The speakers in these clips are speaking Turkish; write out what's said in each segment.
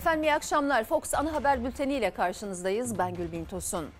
Efendim iyi akşamlar. Fox Ana Haber Bülteni ile karşınızdayız. Ben Gülbin Tosun.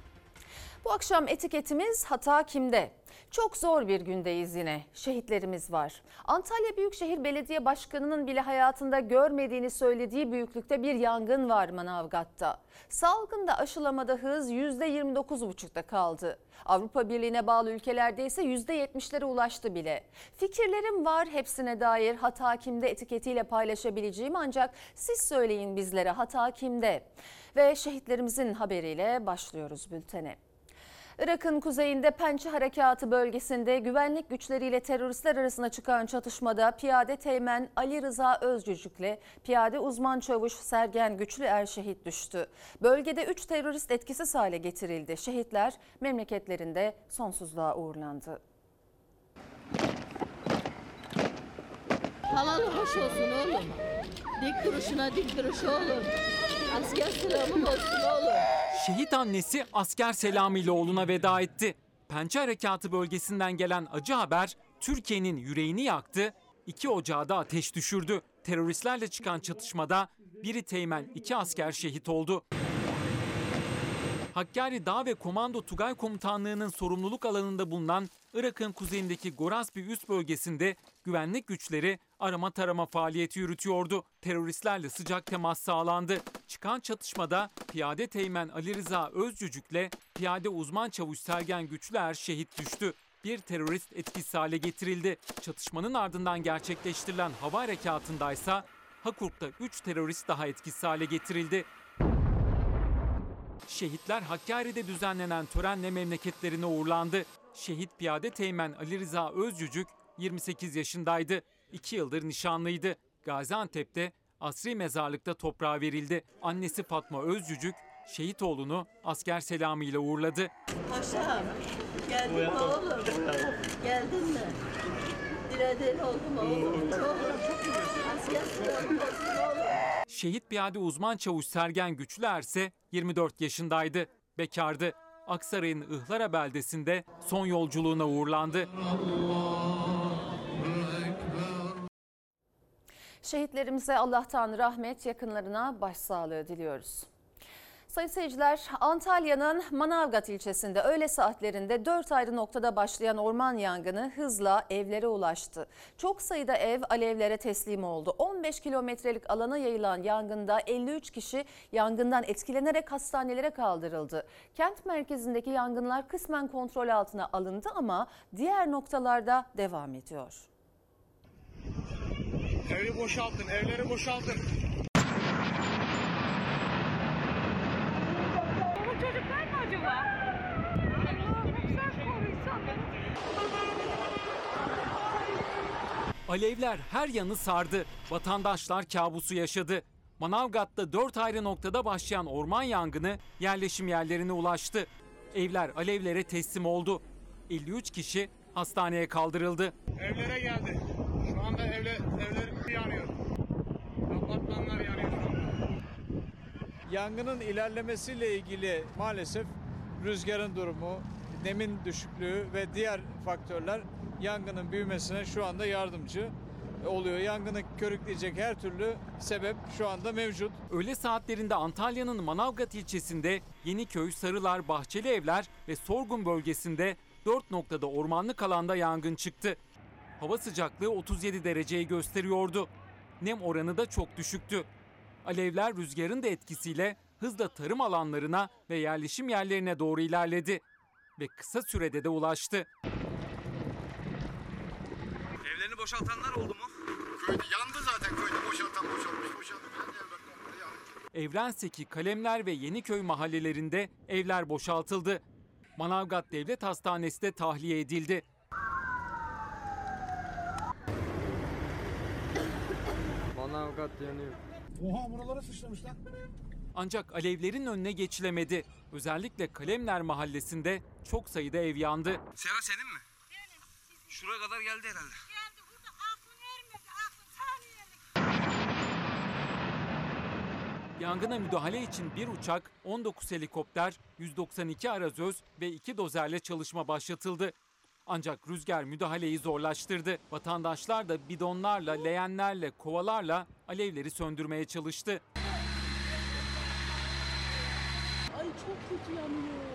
Bu akşam etiketimiz hata kimde? Çok zor bir gündeyiz yine. Şehitlerimiz var. Antalya Büyükşehir Belediye Başkanı'nın bile hayatında görmediğini söylediği büyüklükte bir yangın var Manavgat'ta. Salgında aşılamada hız %29,5'ta kaldı. Avrupa Birliği'ne bağlı ülkelerde ise %70'lere ulaştı bile. Fikirlerim var hepsine dair hata kimde etiketiyle paylaşabileceğim ancak siz söyleyin bizlere hata kimde? Ve şehitlerimizin haberiyle başlıyoruz bültene. Irak'ın kuzeyinde Pençe Harekatı bölgesinde güvenlik güçleriyle teröristler arasında çıkan çatışmada piyade teğmen Ali Rıza Özcücük'le piyade uzman çavuş Sergen Güçlü Er şehit düştü. Bölgede 3 terörist etkisiz hale getirildi. Şehitler memleketlerinde sonsuzluğa uğurlandı. Halal hoş olsun oğlum. Dik duruşuna dik duruş oğlum. Asker selamım olsun oğlum. Şehit annesi asker selamıyla oğluna veda etti. Pençe Harekatı bölgesinden gelen acı haber Türkiye'nin yüreğini yaktı, iki ocağa da ateş düşürdü. Teröristlerle çıkan çatışmada biri teğmen, iki asker şehit oldu. Hakkari Dağ ve Komando Tugay Komutanlığı'nın sorumluluk alanında bulunan Irak'ın kuzeyindeki Gorazpi üst bölgesinde güvenlik güçleri arama tarama faaliyeti yürütüyordu. Teröristlerle sıcak temas sağlandı. Çıkan çatışmada piyade teğmen Ali Rıza Özcücük'le piyade uzman çavuş Sergen Güçlüer şehit düştü. Bir terörist etkisiz hale getirildi. Çatışmanın ardından gerçekleştirilen hava harekatındaysa Hakurk'ta 3 terörist daha etkisiz hale getirildi. Şehitler Hakkari'de düzenlenen törenle memleketlerine uğurlandı. Şehit piyade teğmen Ali Rıza Özcücük 28 yaşındaydı. 2 yıldır nişanlıydı. Gaziantep'te asri mezarlıkta toprağa verildi. Annesi Fatma Özcücük şehit oğlunu asker selamıyla uğurladı. Paşam geldin mi oğlum? Geldin mi? Dilediğin oldu mu oğlum? Oğlum asker selamım olsun oğlum. Şehit piyade uzman çavuş Sergen Güçlüer ise 24 yaşındaydı. Bekardı. Aksaray'ın Ihlara beldesinde son yolculuğuna uğurlandı. Şehitlerimize Allah'tan rahmet, yakınlarına başsağlığı diliyoruz. Sayın seyirciler, Antalya'nın Manavgat ilçesinde öğle saatlerinde 4 ayrı noktada başlayan orman yangını hızla evlere ulaştı. Çok sayıda ev alevlere teslim oldu. 15 kilometrelik alana yayılan yangında 53 kişi yangından etkilenerek hastanelere kaldırıldı. Kent merkezindeki yangınlar kısmen kontrol altına alındı ama diğer noktalarda devam ediyor. Evi boşaltın, evleri boşaltın. Alevler her yanı sardı. Vatandaşlar kabusu yaşadı. Manavgat'ta 4 ayrı noktada başlayan orman yangını yerleşim yerlerine ulaştı. Evler alevlere teslim oldu. 53 kişi hastaneye kaldırıldı. Evlere geldi. Şu anda evle, evler yanıyor. Apartmanlar yanıyor şu anda. Yangının ilerlemesiyle ilgili maalesef rüzgarın durumu, nemin düşüklüğü ve diğer faktörler yangının büyümesine şu anda yardımcı oluyor. Yangını körükleyecek her türlü sebep şu anda mevcut. Öğle saatlerinde Antalya'nın Manavgat ilçesinde Yeniköy, Sarılar, Bahçeli Evler ve Sorgun bölgesinde 4 noktada ormanlık alanda yangın çıktı. Hava sıcaklığı 37 dereceyi gösteriyordu. Nem oranı da çok düşüktü. Alevler rüzgarın da etkisiyle hızla tarım alanlarına ve yerleşim yerlerine doğru ilerledi ve kısa sürede de ulaştı. Evlerini boşaltanlar oldu mu? Köyde yandı zaten köyde boşaltan boşalmış yandı. Evrenseki, Kalemler ve Yeniköy mahallelerinde evler boşaltıldı. Manavgat Devlet Hastanesi de tahliye edildi. Manavgat yanıyor. Oha buralara sıçramış lan. Ancak alevlerin önüne geçilemedi. Özellikle Kalemler mahallesinde çok sayıda ev yandı. Sera senin mi? Benim. Sizin. Şuraya kadar geldi herhalde. Geldi burada aklın ermedi. Aklın saniyelik. Yangına müdahale için bir uçak, 19 helikopter, 192 arazöz ve 2 dozerle çalışma başlatıldı. Ancak rüzgar müdahaleyi zorlaştırdı. Vatandaşlar da bidonlarla, leğenlerle, kovalarla alevleri söndürmeye çalıştı. Ay çok kötü yanıyor.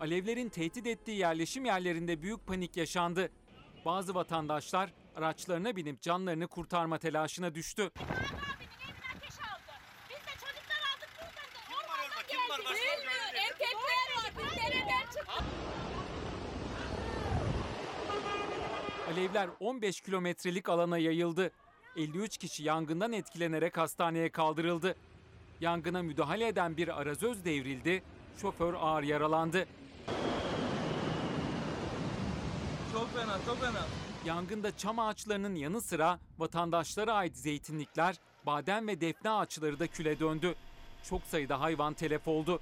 Alevlerin tehdit ettiği yerleşim yerlerinde büyük panik yaşandı. Bazı vatandaşlar araçlarına binip canlarını kurtarma telaşına düştü. Alevler 15 kilometrelik alana yayıldı. 53 kişi yangından etkilenerek hastaneye kaldırıldı. Yangına müdahale eden bir arazöz devrildi. Şoför ağır yaralandı. Çok fena, çok fena. Yangında çam ağaçlarının yanı sıra vatandaşlara ait zeytinlikler, badem ve defne ağaçları da küle döndü. Çok sayıda hayvan telef oldu.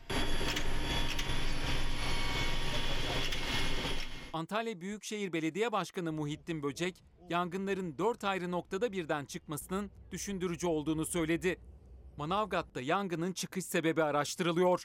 Antalya Büyükşehir Belediye Başkanı Muhittin Böcek, yangınların dört ayrı noktada birden çıkmasının düşündürücü olduğunu söyledi. Manavgat'ta yangının çıkış sebebi araştırılıyor.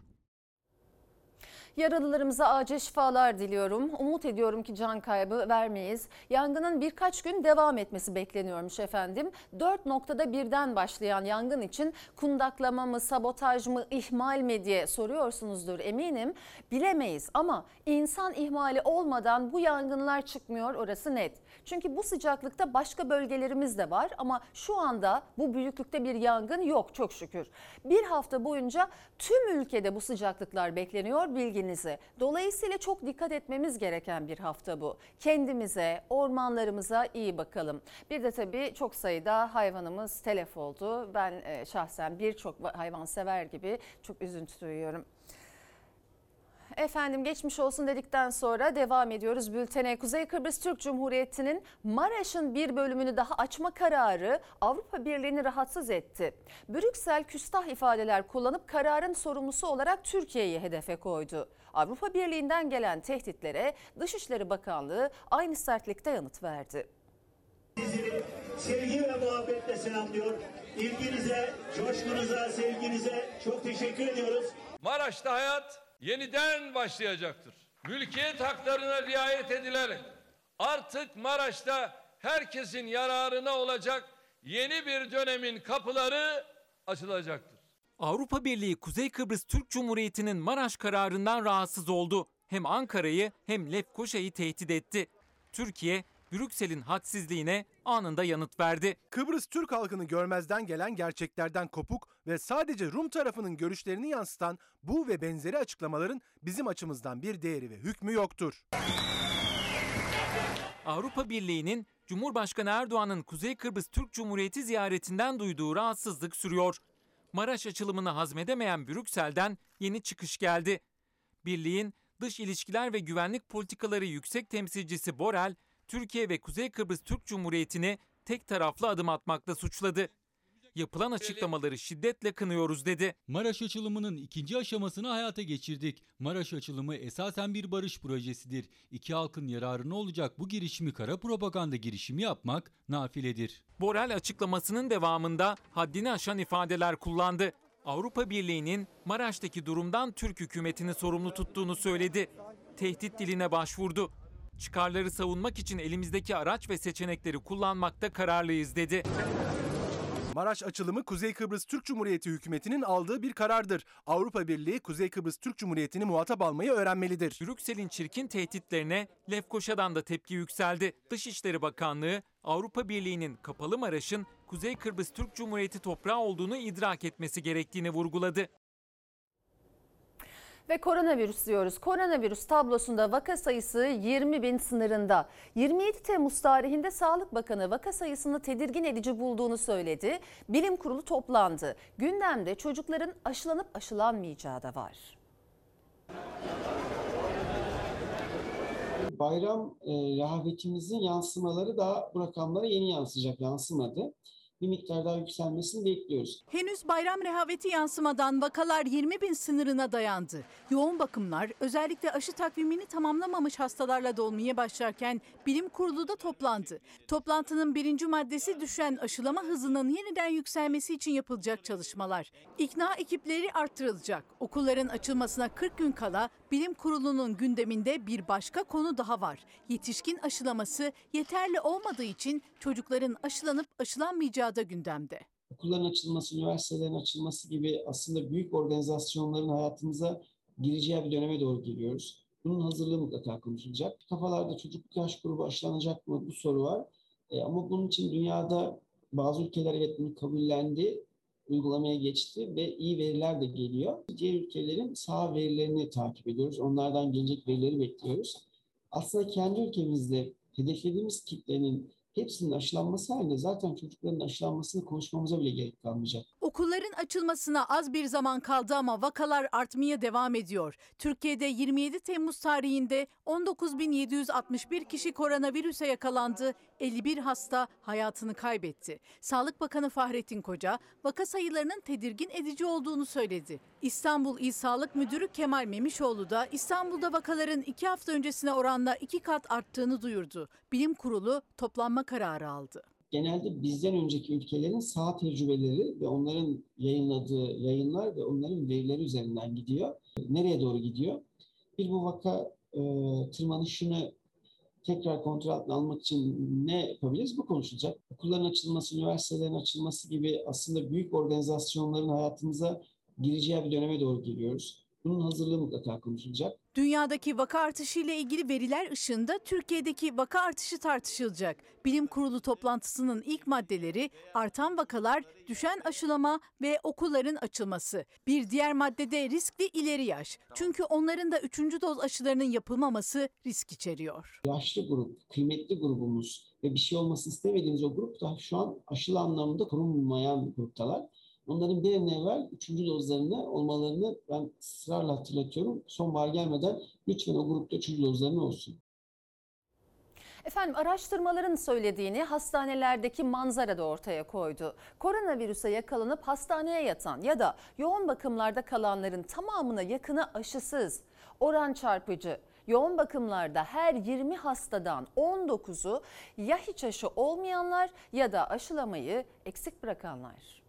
Yaralılarımıza acil şifalar diliyorum. Umut ediyorum ki can kaybı vermeyiz. Yangının birkaç gün devam etmesi bekleniyormuş efendim. Dört noktada birden başlayan yangın için kundaklama mı, sabotaj mı, ihmal mi diye soruyorsunuzdur eminim. Bilemeyiz ama insan ihmali olmadan bu yangınlar çıkmıyor orası net. Çünkü bu sıcaklıkta başka bölgelerimiz de var ama şu anda bu büyüklükte bir yangın yok çok şükür. Bir hafta boyunca tüm ülkede bu sıcaklıklar bekleniyor bilginize. Dolayısıyla çok dikkat etmemiz gereken bir hafta bu. Kendimize, ormanlarımıza iyi bakalım. Bir de tabii çok sayıda hayvanımız telef oldu. Ben e, şahsen birçok hayvan sever gibi çok üzüntü duyuyorum. Efendim geçmiş olsun dedikten sonra devam ediyoruz bültene. Kuzey Kıbrıs Türk Cumhuriyeti'nin Maraş'ın bir bölümünü daha açma kararı Avrupa Birliği'ni rahatsız etti. Brüksel küstah ifadeler kullanıp kararın sorumlusu olarak Türkiye'yi hedefe koydu. Avrupa Birliği'nden gelen tehditlere Dışişleri Bakanlığı aynı sertlikte yanıt verdi. sevgi ve muhabbetle selamlıyor. İlginize, coşkunuza, sevginize çok teşekkür ediyoruz. Maraş'ta hayat yeniden başlayacaktır. Mülkiyet haklarına riayet edilerek artık Maraş'ta herkesin yararına olacak yeni bir dönemin kapıları açılacaktır. Avrupa Birliği Kuzey Kıbrıs Türk Cumhuriyeti'nin Maraş kararından rahatsız oldu. Hem Ankara'yı hem Lefkoşa'yı tehdit etti. Türkiye, Brüksel'in hadsizliğine anında yanıt verdi. Kıbrıs Türk halkını görmezden gelen gerçeklerden kopuk ve sadece Rum tarafının görüşlerini yansıtan bu ve benzeri açıklamaların bizim açımızdan bir değeri ve hükmü yoktur. Avrupa Birliği'nin Cumhurbaşkanı Erdoğan'ın Kuzey Kıbrıs Türk Cumhuriyeti ziyaretinden duyduğu rahatsızlık sürüyor. Maraş açılımını hazmedemeyen Brüksel'den yeni çıkış geldi. Birliğin dış ilişkiler ve güvenlik politikaları yüksek temsilcisi Borrell, Türkiye ve Kuzey Kıbrıs Türk Cumhuriyeti'ni tek taraflı adım atmakla suçladı. Yapılan açıklamaları şiddetle kınıyoruz dedi. Maraş açılımının ikinci aşamasını hayata geçirdik. Maraş açılımı esasen bir barış projesidir. İki halkın yararına olacak bu girişimi kara propaganda girişimi yapmak nafiledir. Borrell açıklamasının devamında haddini aşan ifadeler kullandı. Avrupa Birliği'nin Maraş'taki durumdan Türk hükümetini sorumlu tuttuğunu söyledi. Tehdit diline başvurdu. Çıkarları savunmak için elimizdeki araç ve seçenekleri kullanmakta kararlıyız dedi. Maraş açılımı Kuzey Kıbrıs Türk Cumhuriyeti hükümetinin aldığı bir karardır. Avrupa Birliği Kuzey Kıbrıs Türk Cumhuriyeti'ni muhatap almayı öğrenmelidir. Brüksel'in çirkin tehditlerine Lefkoşa'dan da tepki yükseldi. Dışişleri Bakanlığı Avrupa Birliği'nin kapalı Maraş'ın Kuzey Kıbrıs Türk Cumhuriyeti toprağı olduğunu idrak etmesi gerektiğini vurguladı. Ve koronavirüs diyoruz. Koronavirüs tablosunda vaka sayısı 20 bin sınırında. 27 Temmuz tarihinde Sağlık Bakanı vaka sayısını tedirgin edici bulduğunu söyledi. Bilim kurulu toplandı. Gündemde çocukların aşılanıp aşılanmayacağı da var. Bayram e, rehavetimizin yansımaları da bu rakamlara yeni yansıyacak, yansımadı. Bir miktar daha yükselmesini bekliyoruz. Henüz bayram rehaveti yansımadan vakalar 20 bin sınırına dayandı. Yoğun bakımlar özellikle aşı takvimini tamamlamamış hastalarla dolmaya başlarken bilim kurulu da toplandı. Toplantının birinci maddesi düşen aşılama hızının yeniden yükselmesi için yapılacak çalışmalar. İkna ekipleri arttırılacak. Okulların açılmasına 40 gün kala bilim kurulunun gündeminde bir başka konu daha var. Yetişkin aşılaması yeterli olmadığı için çocukların aşılanıp aşılanmayacağı da gündemde. okulların açılması, üniversitelerin açılması gibi aslında büyük organizasyonların hayatımıza gireceği bir döneme doğru geliyoruz. Bunun hazırlığı mutlaka konuşulacak. Kafalarda çocukluk yaş grubu aşılanacak mı? Bu soru var. E, ama bunun için dünyada bazı ülkeler evet bunu kabullendi, uygulamaya geçti ve iyi veriler de geliyor. Diğer ülkelerin saha verilerini takip ediyoruz. Onlardan gelecek verileri bekliyoruz. Aslında kendi ülkemizde hedeflediğimiz kitlenin hepsinin aşılanması halinde zaten çocukların aşılanmasını konuşmamıza bile gerek kalmayacak. Okulların açılmasına az bir zaman kaldı ama vakalar artmaya devam ediyor. Türkiye'de 27 Temmuz tarihinde 19.761 kişi koronavirüse yakalandı, 51 hasta hayatını kaybetti. Sağlık Bakanı Fahrettin Koca vaka sayılarının tedirgin edici olduğunu söyledi. İstanbul İl Sağlık Müdürü Kemal Memişoğlu da İstanbul'da vakaların iki hafta öncesine oranla iki kat arttığını duyurdu. Bilim Kurulu toplanma kararı aldı genelde bizden önceki ülkelerin saha tecrübeleri ve onların yayınladığı yayınlar ve onların verileri üzerinden gidiyor. Nereye doğru gidiyor? Bir bu vaka e, tırmanışını tekrar kontrol altına almak için ne yapabiliriz? Bu konuşulacak. Okulların açılması, üniversitelerin açılması gibi aslında büyük organizasyonların hayatımıza gireceği bir döneme doğru geliyoruz. Bunun hazırlığı mutlaka konuşulacak. Dünyadaki vaka artışı ile ilgili veriler ışığında Türkiye'deki vaka artışı tartışılacak. Bilim Kurulu toplantısının ilk maddeleri artan vakalar, düşen aşılama ve okulların açılması. Bir diğer maddede riskli ileri yaş. Çünkü onların da üçüncü doz aşılarının yapılmaması risk içeriyor. Yaşlı grup, kıymetli grubumuz ve bir şey olmasını istemediğimiz o grup da şu an aşılı anlamda korunmayan gruptalar. Onların bir an evvel üçüncü dozlarını olmalarını ben ısrarla hatırlatıyorum. Sonbahar gelmeden lütfen o grupta üçüncü dozlarını olsun. Efendim araştırmaların söylediğini hastanelerdeki manzara da ortaya koydu. Koronavirüse yakalanıp hastaneye yatan ya da yoğun bakımlarda kalanların tamamına yakını aşısız. Oran çarpıcı. Yoğun bakımlarda her 20 hastadan 19'u ya hiç aşı olmayanlar ya da aşılamayı eksik bırakanlar.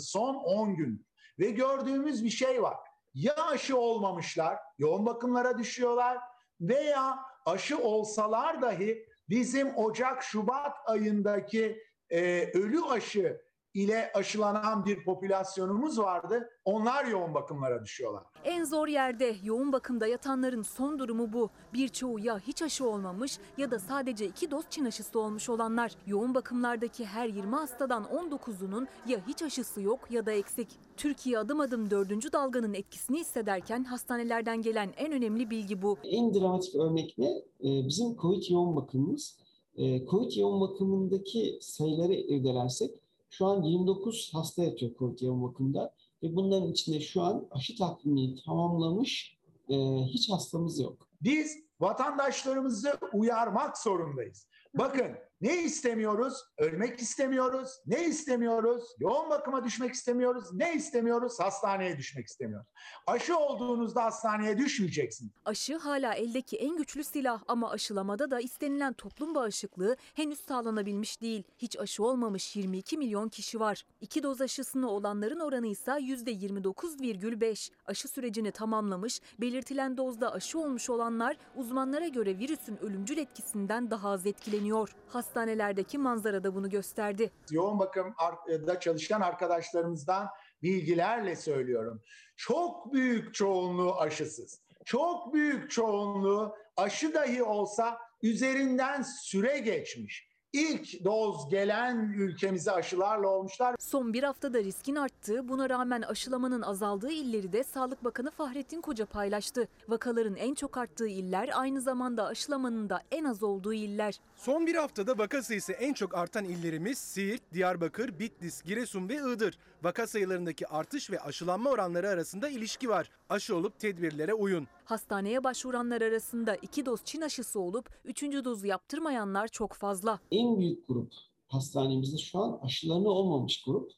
Son 10 gün ve gördüğümüz bir şey var. Ya aşı olmamışlar, yoğun bakımlara düşüyorlar veya aşı olsalar dahi bizim Ocak Şubat ayındaki e, ölü aşı ile aşılanan bir popülasyonumuz vardı. Onlar yoğun bakımlara düşüyorlar. En zor yerde yoğun bakımda yatanların son durumu bu. Birçoğu ya hiç aşı olmamış ya da sadece iki doz Çin aşısı olmuş olanlar. Yoğun bakımlardaki her 20 hastadan 19'unun ya hiç aşısı yok ya da eksik. Türkiye adım adım dördüncü dalganın etkisini hissederken hastanelerden gelen en önemli bilgi bu. En dramatik örnek ne? Ee, bizim COVID yoğun bakımımız. Ee, COVID yoğun bakımındaki sayıları irdelersek şu an 29 hasta yatıyor COVID yoğun bakımda ve bunların içinde şu an aşı takvimini tamamlamış e, hiç hastamız yok. Biz vatandaşlarımızı uyarmak zorundayız. Bakın ne istemiyoruz? Ölmek istemiyoruz. Ne istemiyoruz? Yoğun bakıma düşmek istemiyoruz. Ne istemiyoruz? Hastaneye düşmek istemiyoruz. Aşı olduğunuzda hastaneye düşmeyeceksiniz. Aşı hala eldeki en güçlü silah ama aşılamada da istenilen toplum bağışıklığı henüz sağlanabilmiş değil. Hiç aşı olmamış 22 milyon kişi var. İki doz aşısını olanların oranı ise %29,5. Aşı sürecini tamamlamış, belirtilen dozda aşı olmuş olanlar uzmanlara göre virüsün ölümcül etkisinden daha az etkileniyor. Hastanelerdeki manzara da bunu gösterdi. Yoğun bakımda çalışan arkadaşlarımızdan bilgilerle söylüyorum. Çok büyük çoğunluğu aşısız. Çok büyük çoğunluğu aşı dahi olsa üzerinden süre geçmiş. İlk doz gelen ülkemize aşılarla olmuşlar. Son bir haftada riskin arttığı, buna rağmen aşılamanın azaldığı illeri de Sağlık Bakanı Fahrettin Koca paylaştı. Vakaların en çok arttığı iller aynı zamanda aşılamanın da en az olduğu iller. Son bir haftada vaka sayısı en çok artan illerimiz Siirt, Diyarbakır, Bitlis, Giresun ve Iğdır. Vaka sayılarındaki artış ve aşılanma oranları arasında ilişki var. Aşı olup tedbirlere uyun. Hastaneye başvuranlar arasında iki doz Çin aşısı olup üçüncü dozu yaptırmayanlar çok fazla. En büyük grup hastanemizde şu an aşılarını olmamış grup.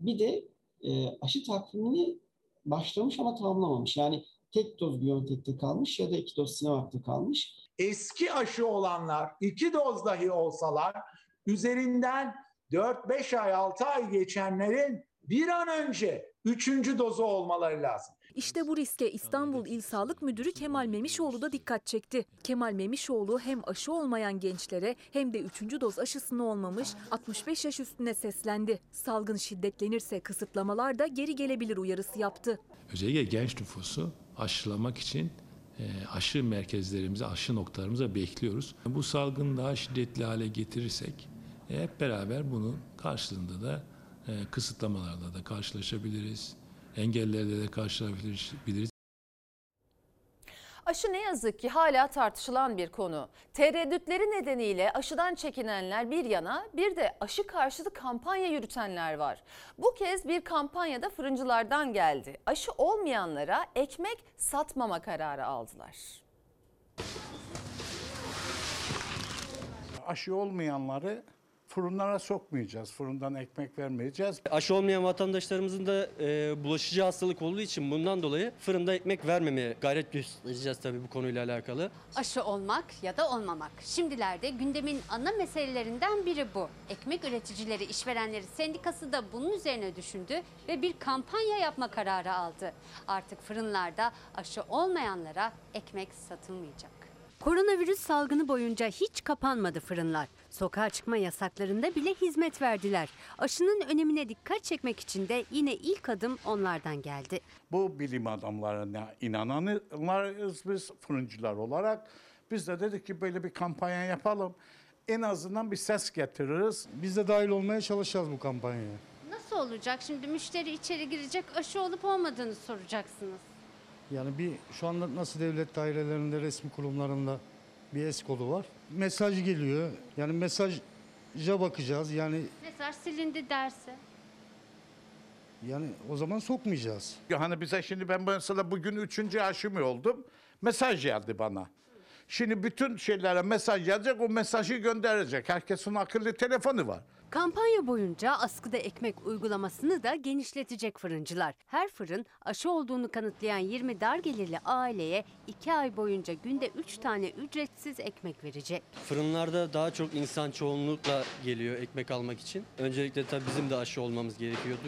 Bir de e, aşı takvimini başlamış ama tamamlamamış. Yani tek doz Biontech'te kalmış ya da iki doz Sinovac'ta kalmış. Eski aşı olanlar iki doz dahi olsalar üzerinden 4-5 ay 6 ay geçenlerin bir an önce üçüncü dozu olmaları lazım. İşte bu riske İstanbul İl Sağlık Müdürü Kemal Memişoğlu da dikkat çekti. Kemal Memişoğlu hem aşı olmayan gençlere hem de 3. doz aşısını olmamış 65 yaş üstüne seslendi. Salgın şiddetlenirse kısıtlamalar da geri gelebilir uyarısı yaptı. Özellikle genç nüfusu aşılamak için e, aşı merkezlerimize, aşı noktalarımıza bekliyoruz. Bu salgını daha şiddetli hale getirirsek e, hep beraber bunun karşılığında da e, kısıtlamalarla da karşılaşabiliriz. Engellerle de karşılaşabiliriz. Aşı ne yazık ki hala tartışılan bir konu. Tereddütleri nedeniyle aşıdan çekinenler bir yana bir de aşı karşıtı kampanya yürütenler var. Bu kez bir kampanyada fırıncılardan geldi. Aşı olmayanlara ekmek satmama kararı aldılar. Aşı olmayanları fırınlara sokmayacağız. Fırından ekmek vermeyeceğiz. Aşı olmayan vatandaşlarımızın da e, bulaşıcı hastalık olduğu için bundan dolayı fırında ekmek vermemeye gayret göstereceğiz tabii bu konuyla alakalı. Aşı olmak ya da olmamak. Şimdilerde gündemin ana meselelerinden biri bu. Ekmek Üreticileri İşverenleri Sendikası da bunun üzerine düşündü ve bir kampanya yapma kararı aldı. Artık fırınlarda aşı olmayanlara ekmek satılmayacak. Koronavirüs salgını boyunca hiç kapanmadı fırınlar. Sokağa çıkma yasaklarında bile hizmet verdiler. Aşının önemine dikkat çekmek için de yine ilk adım onlardan geldi. Bu bilim adamlarına inananlarız biz fırıncılar olarak. Biz de dedik ki böyle bir kampanya yapalım. En azından bir ses getiririz. Biz de dahil olmaya çalışacağız bu kampanyaya. Nasıl olacak? Şimdi müşteri içeri girecek aşı olup olmadığını soracaksınız. Yani bir şu anda nasıl devlet dairelerinde, resmi kurumlarında bir es kodu var. Mesaj geliyor. Yani mesaja bakacağız. Yani Mesaj silindi derse. yani o zaman sokmayacağız. Hani bize şimdi ben mesela bugün üçüncü aşımı oldum. Mesaj geldi bana. Şimdi bütün şeylere mesaj gelecek, o mesajı gönderecek. Herkesin akıllı telefonu var. Kampanya boyunca askıda ekmek uygulamasını da genişletecek fırıncılar. Her fırın aşı olduğunu kanıtlayan 20 dar gelirli aileye 2 ay boyunca günde 3 tane ücretsiz ekmek verecek. Fırınlarda daha çok insan çoğunlukla geliyor ekmek almak için. Öncelikle tabii bizim de aşı olmamız gerekiyordu.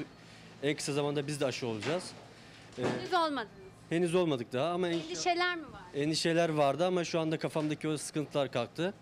En kısa zamanda biz de aşı olacağız. Ee, Henüz olmadı. henüz olmadık daha ama en- Endişeler mi var? endişeler vardı ama şu anda kafamdaki o sıkıntılar kalktı.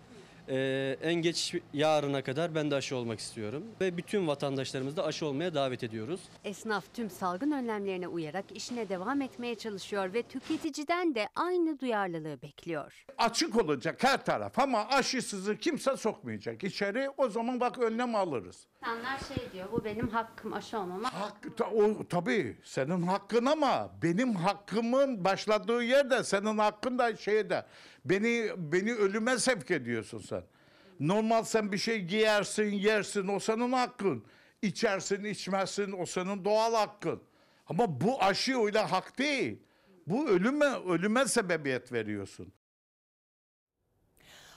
Ee, en geç yarına kadar ben de aşı olmak istiyorum. Ve bütün vatandaşlarımızı da aşı olmaya davet ediyoruz. Esnaf tüm salgın önlemlerine uyarak işine devam etmeye çalışıyor ve tüketiciden de aynı duyarlılığı bekliyor. Açık olacak her taraf ama aşısızı kimse sokmayacak içeri. O zaman bak önlem alırız. İnsanlar şey diyor bu benim hakkım aşı olmama. Ta- O tabii senin hakkın ama benim hakkımın başladığı yerde senin hakkın da şeyde. Beni beni ölüme sevk ediyorsun sen. Normal sen bir şey giyersin, yersin o senin hakkın. İçersin, içmezsin o senin doğal hakkın. Ama bu aşı öyle hak değil. Bu ölüme ölüme sebebiyet veriyorsun.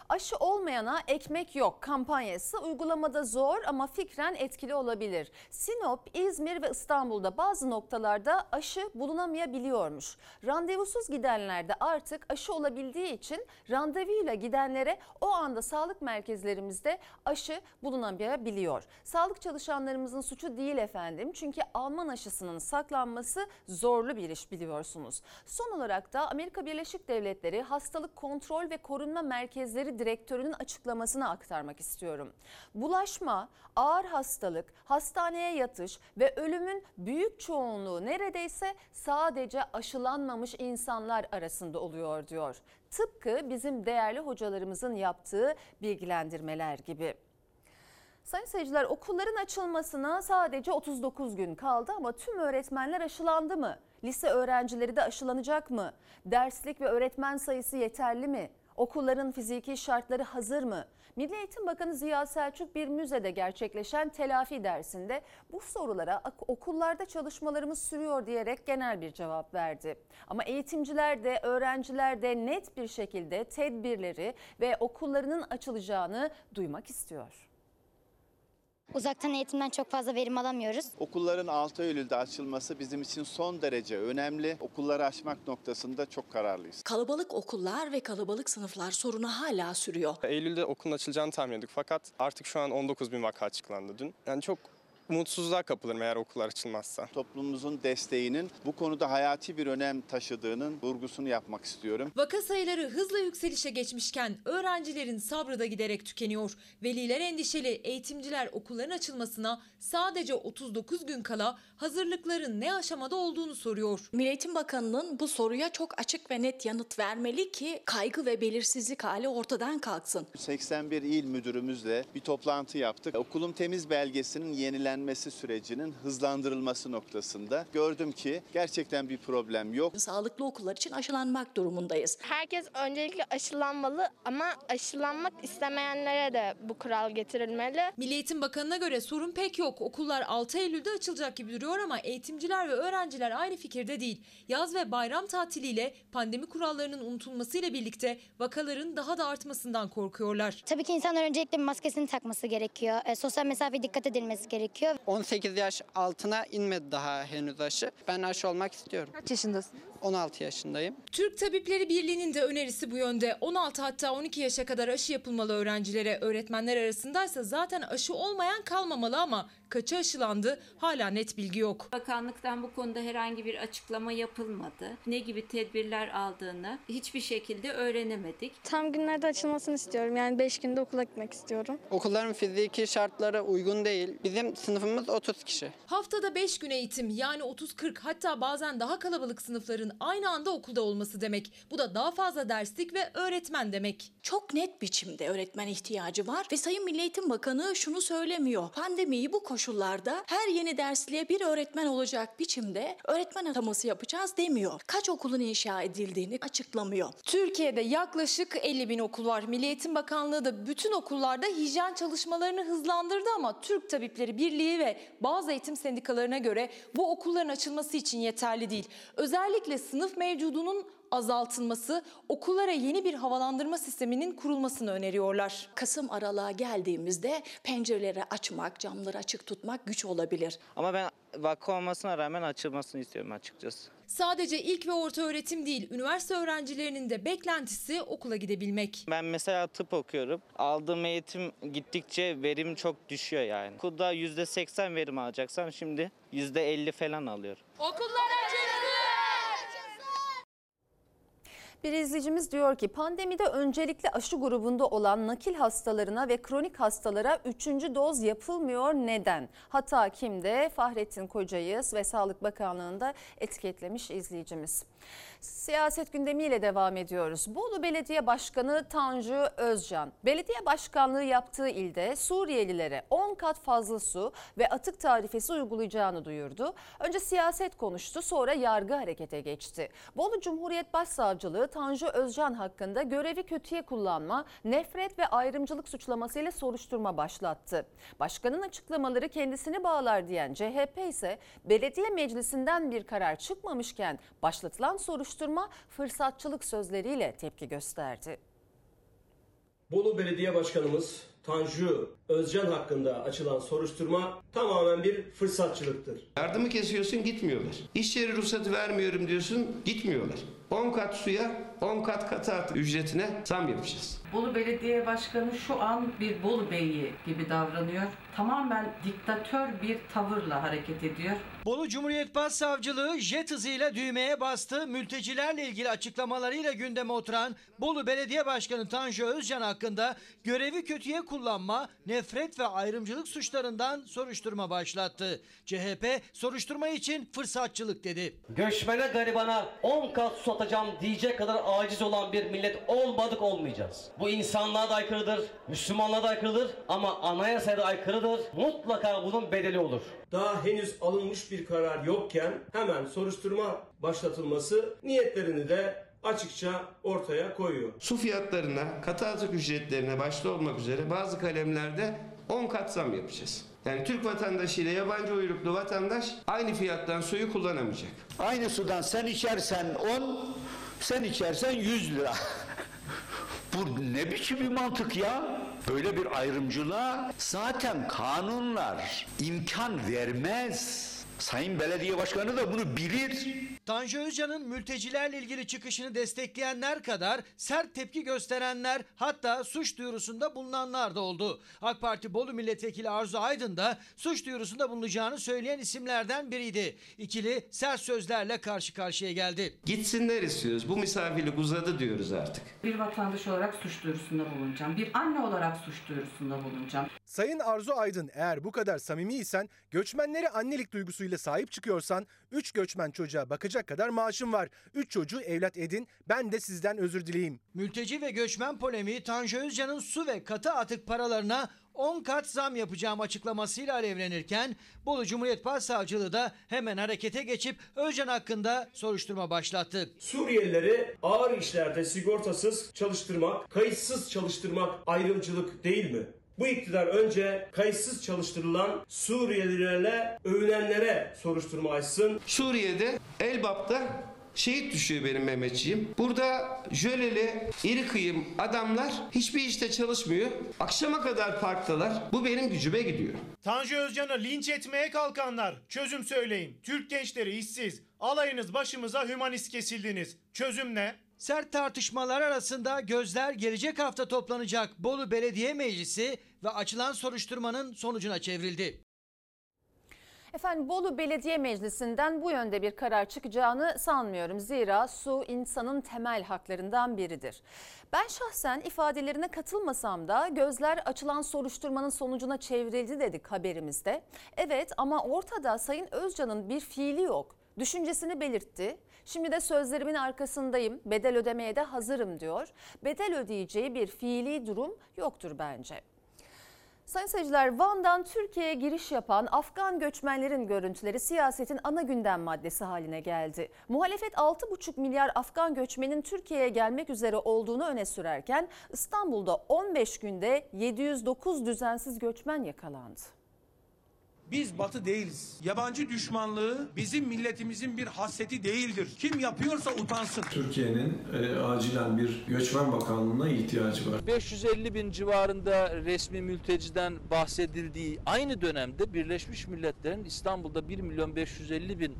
Aşı olmayana ekmek yok kampanyası uygulamada zor ama fikren etkili olabilir. Sinop, İzmir ve İstanbul'da bazı noktalarda aşı bulunamayabiliyormuş. Randevusuz gidenler de artık aşı olabildiği için randevuyla gidenlere o anda sağlık merkezlerimizde aşı bulunamayabiliyor. Sağlık çalışanlarımızın suçu değil efendim çünkü Alman aşısının saklanması zorlu bir iş biliyorsunuz. Son olarak da Amerika Birleşik Devletleri Hastalık Kontrol ve Korunma Merkezleri Direktörü'nün açıklamasını aktarmak istiyorum. Bulaşma, ağır hastalık, hastaneye yatış ve ölümün büyük çoğunluğu neredeyse sadece aşılanmamış insanlar arasında oluyor diyor. Tıpkı bizim değerli hocalarımızın yaptığı bilgilendirmeler gibi. Sayın seyirciler okulların açılmasına sadece 39 gün kaldı ama tüm öğretmenler aşılandı mı? Lise öğrencileri de aşılanacak mı? Derslik ve öğretmen sayısı yeterli mi? Okulların fiziki şartları hazır mı? Milli Eğitim Bakanı Ziya Selçuk bir müzede gerçekleşen telafi dersinde bu sorulara okullarda çalışmalarımız sürüyor diyerek genel bir cevap verdi. Ama eğitimciler de öğrenciler de net bir şekilde tedbirleri ve okullarının açılacağını duymak istiyor. Uzaktan eğitimden çok fazla verim alamıyoruz. Okulların 6 Eylül'de açılması bizim için son derece önemli. Okulları açmak noktasında çok kararlıyız. Kalabalık okullar ve kalabalık sınıflar sorunu hala sürüyor. Eylül'de okulun açılacağını tahmin ediyorduk fakat artık şu an 19 bin vaka açıklandı dün. Yani çok umutsuzluğa kapılırım eğer okullar açılmazsa. Toplumumuzun desteğinin bu konuda hayati bir önem taşıdığının vurgusunu yapmak istiyorum. Vaka sayıları hızla yükselişe geçmişken öğrencilerin sabrı da giderek tükeniyor. Veliler endişeli, eğitimciler okulların açılmasına sadece 39 gün kala hazırlıkların ne aşamada olduğunu soruyor. Milli Eğitim Bakanı'nın bu soruya çok açık ve net yanıt vermeli ki kaygı ve belirsizlik hali ortadan kalksın. 81 il müdürümüzle bir toplantı yaptık. Okulum temiz belgesinin yenilenmesi sürecinin hızlandırılması noktasında gördüm ki gerçekten bir problem yok. Sağlıklı okullar için aşılanmak durumundayız. Herkes öncelikle aşılanmalı ama aşılanmak istemeyenlere de bu kural getirilmeli. Milli Eğitim Bakanı'na göre sorun pek yok. Okullar 6 Eylül'de açılacak gibi duruyor ama eğitimciler ve öğrenciler aynı fikirde değil. Yaz ve bayram tatiliyle pandemi kurallarının unutulmasıyla birlikte vakaların daha da artmasından korkuyorlar. Tabii ki insanlar öncelikle maskesini takması gerekiyor. E, sosyal mesafe dikkat edilmesi gerekiyor. 18 yaş altına inmedi daha henüz aşı. Ben aşı olmak istiyorum. Kaç yaşındasın? 16 yaşındayım. Türk Tabipleri Birliği'nin de önerisi bu yönde. 16 hatta 12 yaşa kadar aşı yapılmalı öğrencilere. Öğretmenler arasındaysa zaten aşı olmayan kalmamalı ama kaçı aşılandı hala net bilgi yok. Bakanlıktan bu konuda herhangi bir açıklama yapılmadı. Ne gibi tedbirler aldığını hiçbir şekilde öğrenemedik. Tam günlerde açılmasını istiyorum. Yani 5 günde okula gitmek istiyorum. Okulların fiziki şartlara uygun değil. Bizim sınıfımız 30 kişi. Haftada 5 gün eğitim yani 30-40 hatta bazen daha kalabalık sınıfların aynı anda okulda olması demek. Bu da daha fazla derslik ve öğretmen demek. Çok net biçimde öğretmen ihtiyacı var ve Sayın Milli Eğitim Bakanı şunu söylemiyor. Pandemiyi bu koşullarda her yeni dersliğe bir öğretmen olacak biçimde öğretmen ataması yapacağız demiyor. Kaç okulun inşa edildiğini açıklamıyor. Türkiye'de yaklaşık 50 bin okul var. Milli Eğitim Bakanlığı da bütün okullarda hijyen çalışmalarını hızlandırdı ama Türk Tabipleri Birliği ve bazı eğitim sendikalarına göre bu okulların açılması için yeterli değil. Özellikle sınıf mevcudunun azaltılması, okullara yeni bir havalandırma sisteminin kurulmasını öneriyorlar. Kasım aralığa geldiğimizde pencereleri açmak, camları açık tutmak güç olabilir. Ama ben vaka olmasına rağmen açılmasını istiyorum açıkçası. Sadece ilk ve orta öğretim değil, üniversite öğrencilerinin de beklentisi okula gidebilmek. Ben mesela tıp okuyorum. Aldığım eğitim gittikçe verim çok düşüyor yani. Okulda %80 verim alacaksam şimdi %50 falan alıyorum. Okullar Bir izleyicimiz diyor ki pandemide öncelikle aşı grubunda olan nakil hastalarına ve kronik hastalara 3. doz yapılmıyor. Neden? Hata kimde? Fahrettin Kocayız ve Sağlık Bakanlığı'nda etiketlemiş izleyicimiz. Siyaset gündemiyle devam ediyoruz. Bolu Belediye Başkanı Tanju Özcan, belediye başkanlığı yaptığı ilde Suriyelilere 10 kat fazla su ve atık tarifesi uygulayacağını duyurdu. Önce siyaset konuştu, sonra yargı harekete geçti. Bolu Cumhuriyet Başsavcılığı Tanju Özcan hakkında görevi kötüye kullanma, nefret ve ayrımcılık suçlamasıyla soruşturma başlattı. Başkanın açıklamaları kendisini bağlar diyen CHP ise belediye meclisinden bir karar çıkmamışken başlatılan soruşturma fırsatçılık sözleriyle tepki gösterdi. Bolu Belediye Başkanımız Tanju Özcan hakkında açılan soruşturma tamamen bir fırsatçılıktır. Yardımı kesiyorsun gitmiyorlar. İş yeri ruhsatı vermiyorum diyorsun gitmiyorlar. 10 kat suya 10 kat katı artı ücretine zam yapacağız. Bolu Belediye Başkanı şu an bir Bolu Beyi gibi davranıyor. Tamamen diktatör bir tavırla hareket ediyor. Bolu Cumhuriyet Başsavcılığı jet hızıyla düğmeye bastı. Mültecilerle ilgili açıklamalarıyla gündeme oturan Bolu Belediye Başkanı Tanju Özcan hakkında görevi kötüye kullanma, nefret ve ayrımcılık suçlarından soruşturma başlattı. CHP soruşturma için fırsatçılık dedi. Göçmene garibana 10 kat su satacağım diyecek kadar aciz olan bir millet olmadık olmayacağız. Bu insanlığa da aykırıdır, Müslümanlığa da aykırıdır ama anayasaya da aykırıdır. Mutlaka bunun bedeli olur. Daha henüz alınmış bir karar yokken hemen soruşturma başlatılması niyetlerini de açıkça ortaya koyuyor. Su fiyatlarına, katı atık ücretlerine başta olmak üzere bazı kalemlerde 10 kat zam yapacağız. Yani Türk vatandaşı ile yabancı uyruklu vatandaş aynı fiyattan suyu kullanamayacak. Aynı sudan sen içersen 10, sen içersen 100 lira. Bu ne biçim bir mantık ya? Böyle bir ayrımcılığa zaten kanunlar imkan vermez. Sayın Belediye Başkanı da bunu bilir. Tanju Özcan'ın mültecilerle ilgili çıkışını destekleyenler kadar sert tepki gösterenler hatta suç duyurusunda bulunanlar da oldu. AK Parti Bolu Milletvekili Arzu Aydın da suç duyurusunda bulunacağını söyleyen isimlerden biriydi. İkili sert sözlerle karşı karşıya geldi. Gitsinler istiyoruz. Bu misafirlik uzadı diyoruz artık. Bir vatandaş olarak suç duyurusunda bulunacağım. Bir anne olarak suç duyurusunda bulunacağım. Sayın Arzu Aydın eğer bu kadar samimiysen, göçmenlere annelik duygusuyla sahip çıkıyorsan 3 göçmen çocuğa bakacak kadar maaşım var. 3 çocuğu evlat edin ben de sizden özür dileyim. Mülteci ve göçmen polemiği Tanju Özcan'ın su ve katı atık paralarına 10 kat zam yapacağım açıklamasıyla alevlenirken Bolu Cumhuriyet Başsavcılığı da hemen harekete geçip Özcan hakkında soruşturma başlattı. Suriyelileri ağır işlerde sigortasız çalıştırmak, kayıtsız çalıştırmak ayrımcılık değil mi? Bu iktidar önce kayıtsız çalıştırılan Suriyelilerle övünenlere soruşturma açsın. Suriye'de Elbap'ta şehit düşüyor benim Mehmetçiğim. Burada jöleli, iri kıyım adamlar hiçbir işte çalışmıyor. Akşama kadar parktalar. Bu benim gücüme gidiyor. Tanju Özcan'ı linç etmeye kalkanlar çözüm söyleyin. Türk gençleri işsiz. Alayınız başımıza hümanist kesildiniz. Çözüm ne? Sert tartışmalar arasında gözler gelecek hafta toplanacak Bolu Belediye Meclisi ve açılan soruşturmanın sonucuna çevrildi. Efendim Bolu Belediye Meclisi'nden bu yönde bir karar çıkacağını sanmıyorum. Zira su insanın temel haklarından biridir. Ben şahsen ifadelerine katılmasam da gözler açılan soruşturmanın sonucuna çevrildi dedik haberimizde. Evet ama ortada Sayın Özcan'ın bir fiili yok. Düşüncesini belirtti. Şimdi de sözlerimin arkasındayım, bedel ödemeye de hazırım diyor. Bedel ödeyeceği bir fiili durum yoktur bence. Sayın seyirciler Van'dan Türkiye'ye giriş yapan Afgan göçmenlerin görüntüleri siyasetin ana gündem maddesi haline geldi. Muhalefet 6,5 milyar Afgan göçmenin Türkiye'ye gelmek üzere olduğunu öne sürerken İstanbul'da 15 günde 709 düzensiz göçmen yakalandı. Biz batı değiliz. Yabancı düşmanlığı bizim milletimizin bir hasreti değildir. Kim yapıyorsa utansın. Türkiye'nin e, acilen bir göçmen bakanlığına ihtiyacı var. 550 bin civarında resmi mülteciden bahsedildiği aynı dönemde Birleşmiş Milletler'in İstanbul'da 1 milyon 550 bin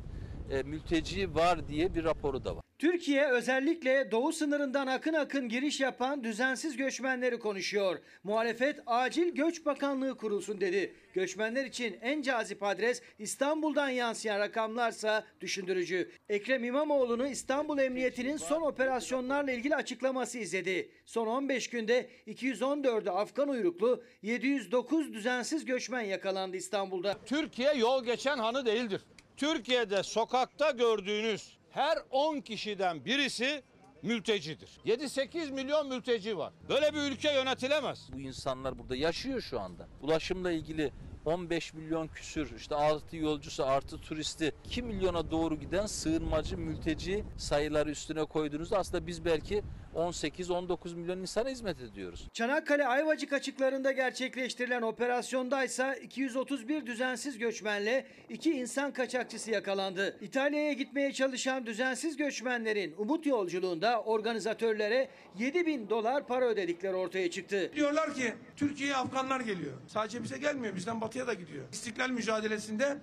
e, mülteci var diye bir raporu da var. Türkiye özellikle doğu sınırından akın akın giriş yapan düzensiz göçmenleri konuşuyor. Muhalefet acil göç bakanlığı kurulsun dedi. Göçmenler için en cazip adres İstanbul'dan yansıyan rakamlarsa düşündürücü. Ekrem İmamoğlu'nu İstanbul Emniyeti'nin son operasyonlarla ilgili açıklaması izledi. Son 15 günde 214'ü Afgan uyruklu 709 düzensiz göçmen yakalandı İstanbul'da. Türkiye yol geçen hanı değildir. Türkiye'de sokakta gördüğünüz her 10 kişiden birisi mültecidir. 7-8 milyon mülteci var. Böyle bir ülke yönetilemez. Bu insanlar burada yaşıyor şu anda. Ulaşımla ilgili 15 milyon küsür işte artı yolcusu artı turisti 2 milyona doğru giden sığınmacı mülteci sayıları üstüne koyduğunuzda aslında biz belki 18-19 milyon insana hizmet ediyoruz. Çanakkale Ayvacık açıklarında gerçekleştirilen operasyonda ise 231 düzensiz göçmenle iki insan kaçakçısı yakalandı. İtalya'ya gitmeye çalışan düzensiz göçmenlerin umut yolculuğunda organizatörlere 7 bin dolar para ödedikleri ortaya çıktı. Diyorlar ki Türkiye'ye Afganlar geliyor. Sadece bize gelmiyor. Bizden batıya da gidiyor. İstiklal mücadelesinde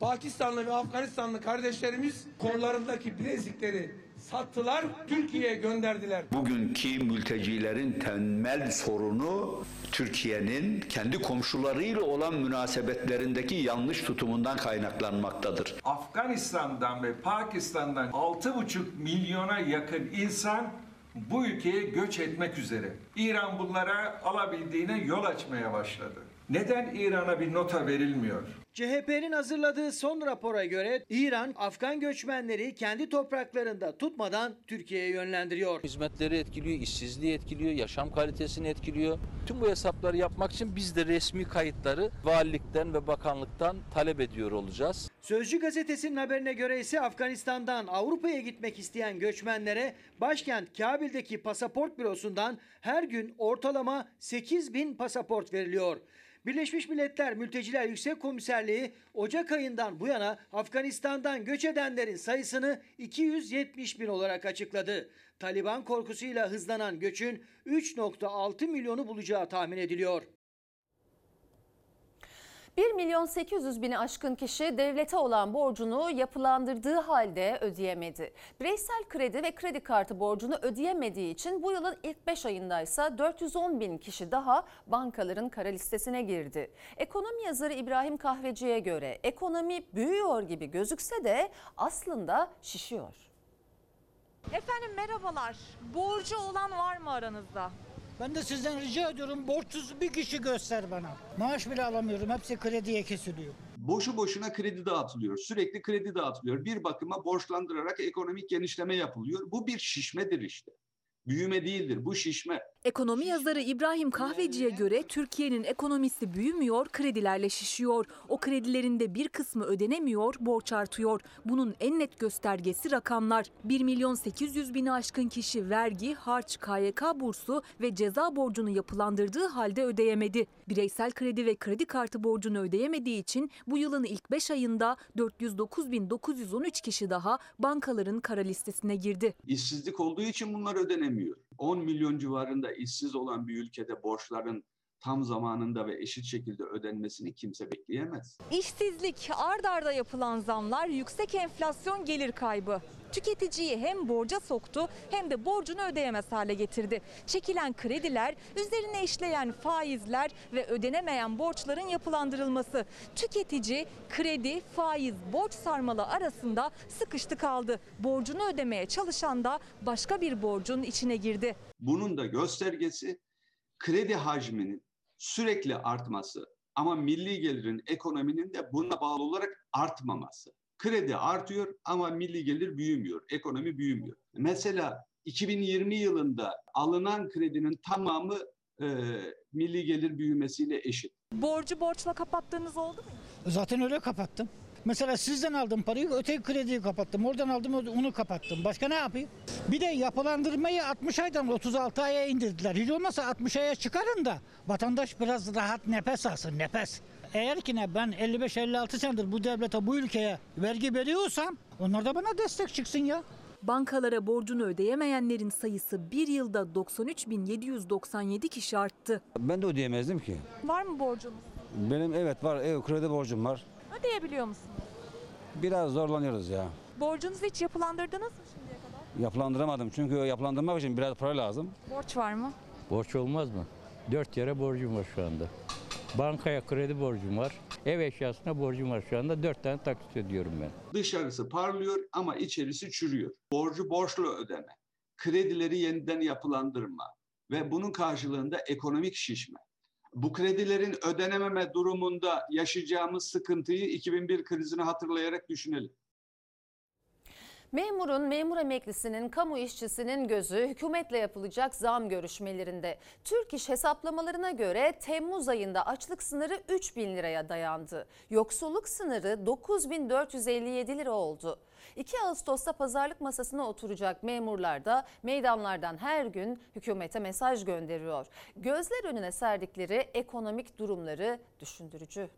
Pakistanlı ve Afganistanlı kardeşlerimiz kollarındaki bilezikleri sattılar, Türkiye'ye gönderdiler. Bugünkü mültecilerin temel sorunu Türkiye'nin kendi komşularıyla olan münasebetlerindeki yanlış tutumundan kaynaklanmaktadır. Afganistan'dan ve Pakistan'dan 6,5 milyona yakın insan bu ülkeye göç etmek üzere. İran bunlara alabildiğine yol açmaya başladı. Neden İran'a bir nota verilmiyor? CHP'nin hazırladığı son rapora göre İran Afgan göçmenleri kendi topraklarında tutmadan Türkiye'ye yönlendiriyor. Hizmetleri etkiliyor, işsizliği etkiliyor, yaşam kalitesini etkiliyor. Tüm bu hesapları yapmak için biz de resmi kayıtları valilikten ve bakanlıktan talep ediyor olacağız. Sözcü gazetesinin haberine göre ise Afganistan'dan Avrupa'ya gitmek isteyen göçmenlere başkent Kabil'deki pasaport bürosundan her gün ortalama 8 bin pasaport veriliyor. Birleşmiş Milletler Mülteciler Yüksek Komiserliği Ocak ayından bu yana Afganistan'dan göç edenlerin sayısını 270 bin olarak açıkladı. Taliban korkusuyla hızlanan göçün 3.6 milyonu bulacağı tahmin ediliyor. 1 milyon 800 bini aşkın kişi devlete olan borcunu yapılandırdığı halde ödeyemedi. Bireysel kredi ve kredi kartı borcunu ödeyemediği için bu yılın ilk 5 ayındaysa 410 bin kişi daha bankaların kara listesine girdi. Ekonomi yazarı İbrahim Kahveci'ye göre ekonomi büyüyor gibi gözükse de aslında şişiyor. Efendim merhabalar. Borcu olan var mı aranızda? Ben de sizden rica ediyorum borçsuz bir kişi göster bana. Maaş bile alamıyorum. Hepsi krediye kesiliyor. boşu boşuna kredi dağıtılıyor. Sürekli kredi dağıtılıyor. Bir bakıma borçlandırarak ekonomik genişleme yapılıyor. Bu bir şişmedir işte. Büyüme değildir. Bu şişme. Ekonomi yazarı İbrahim Kahveci'ye göre Türkiye'nin ekonomisi büyümüyor, kredilerle şişiyor. O kredilerin de bir kısmı ödenemiyor, borç artıyor. Bunun en net göstergesi rakamlar. 1 milyon 800 bini aşkın kişi vergi, harç, KYK bursu ve ceza borcunu yapılandırdığı halde ödeyemedi. Bireysel kredi ve kredi kartı borcunu ödeyemediği için bu yılın ilk 5 ayında 409.913 kişi daha bankaların kara listesine girdi. İşsizlik olduğu için bunlar ödenemiyor. 10 milyon civarında işsiz olan bir ülkede borçların tam zamanında ve eşit şekilde ödenmesini kimse bekleyemez. İşsizlik, ard arda yapılan zamlar, yüksek enflasyon gelir kaybı. Tüketiciyi hem borca soktu hem de borcunu ödeyemez hale getirdi. Çekilen krediler, üzerine işleyen faizler ve ödenemeyen borçların yapılandırılması. Tüketici kredi, faiz, borç sarmalı arasında sıkıştı kaldı. Borcunu ödemeye çalışan da başka bir borcun içine girdi. Bunun da göstergesi kredi hacminin sürekli artması ama milli gelirin ekonominin de buna bağlı olarak artmaması. Kredi artıyor ama milli gelir büyümüyor, ekonomi büyümüyor. Mesela 2020 yılında alınan kredinin tamamı e, milli gelir büyümesiyle eşit. Borcu borçla kapattığınız oldu mu? Zaten öyle kapattım. Mesela sizden aldım parayı, öteki krediyi kapattım. Oradan aldım, onu kapattım. Başka ne yapayım? Bir de yapılandırmayı 60 aydan 36 aya indirdiler. Hiç olmazsa 60 aya çıkarın da vatandaş biraz rahat nefes alsın, nefes. Eğer ki ne ben 55-56 senedir bu devlete, bu ülkeye vergi veriyorsam onlar da bana destek çıksın ya. Bankalara borcunu ödeyemeyenlerin sayısı bir yılda 93.797 kişi arttı. Ben de ödeyemezdim ki. Var mı borcunuz? Benim evet var ev kredi borcum var. Ödeyebiliyor musunuz? Biraz zorlanıyoruz ya. Borcunuzu hiç yapılandırdınız mı şimdiye kadar? Yapılandıramadım çünkü yapılandırmak için biraz para lazım. Borç var mı? Borç olmaz mı? Dört yere borcum var şu anda. Bankaya kredi borcum var. Ev eşyasına borcum var şu anda. Dört tane taksit ödüyorum ben. Dışarısı parlıyor ama içerisi çürüyor. Borcu borçlu ödeme, kredileri yeniden yapılandırma ve bunun karşılığında ekonomik şişme. Bu kredilerin ödenememe durumunda yaşayacağımız sıkıntıyı 2001 krizini hatırlayarak düşünelim. Memurun, memur emeklisinin, kamu işçisinin gözü hükümetle yapılacak zam görüşmelerinde. Türk İş hesaplamalarına göre Temmuz ayında açlık sınırı 3 bin liraya dayandı. Yoksulluk sınırı 9457 lira oldu. 2 Ağustos'ta pazarlık masasına oturacak memurlar da meydanlardan her gün hükümete mesaj gönderiyor. Gözler önüne serdikleri ekonomik durumları düşündürücü.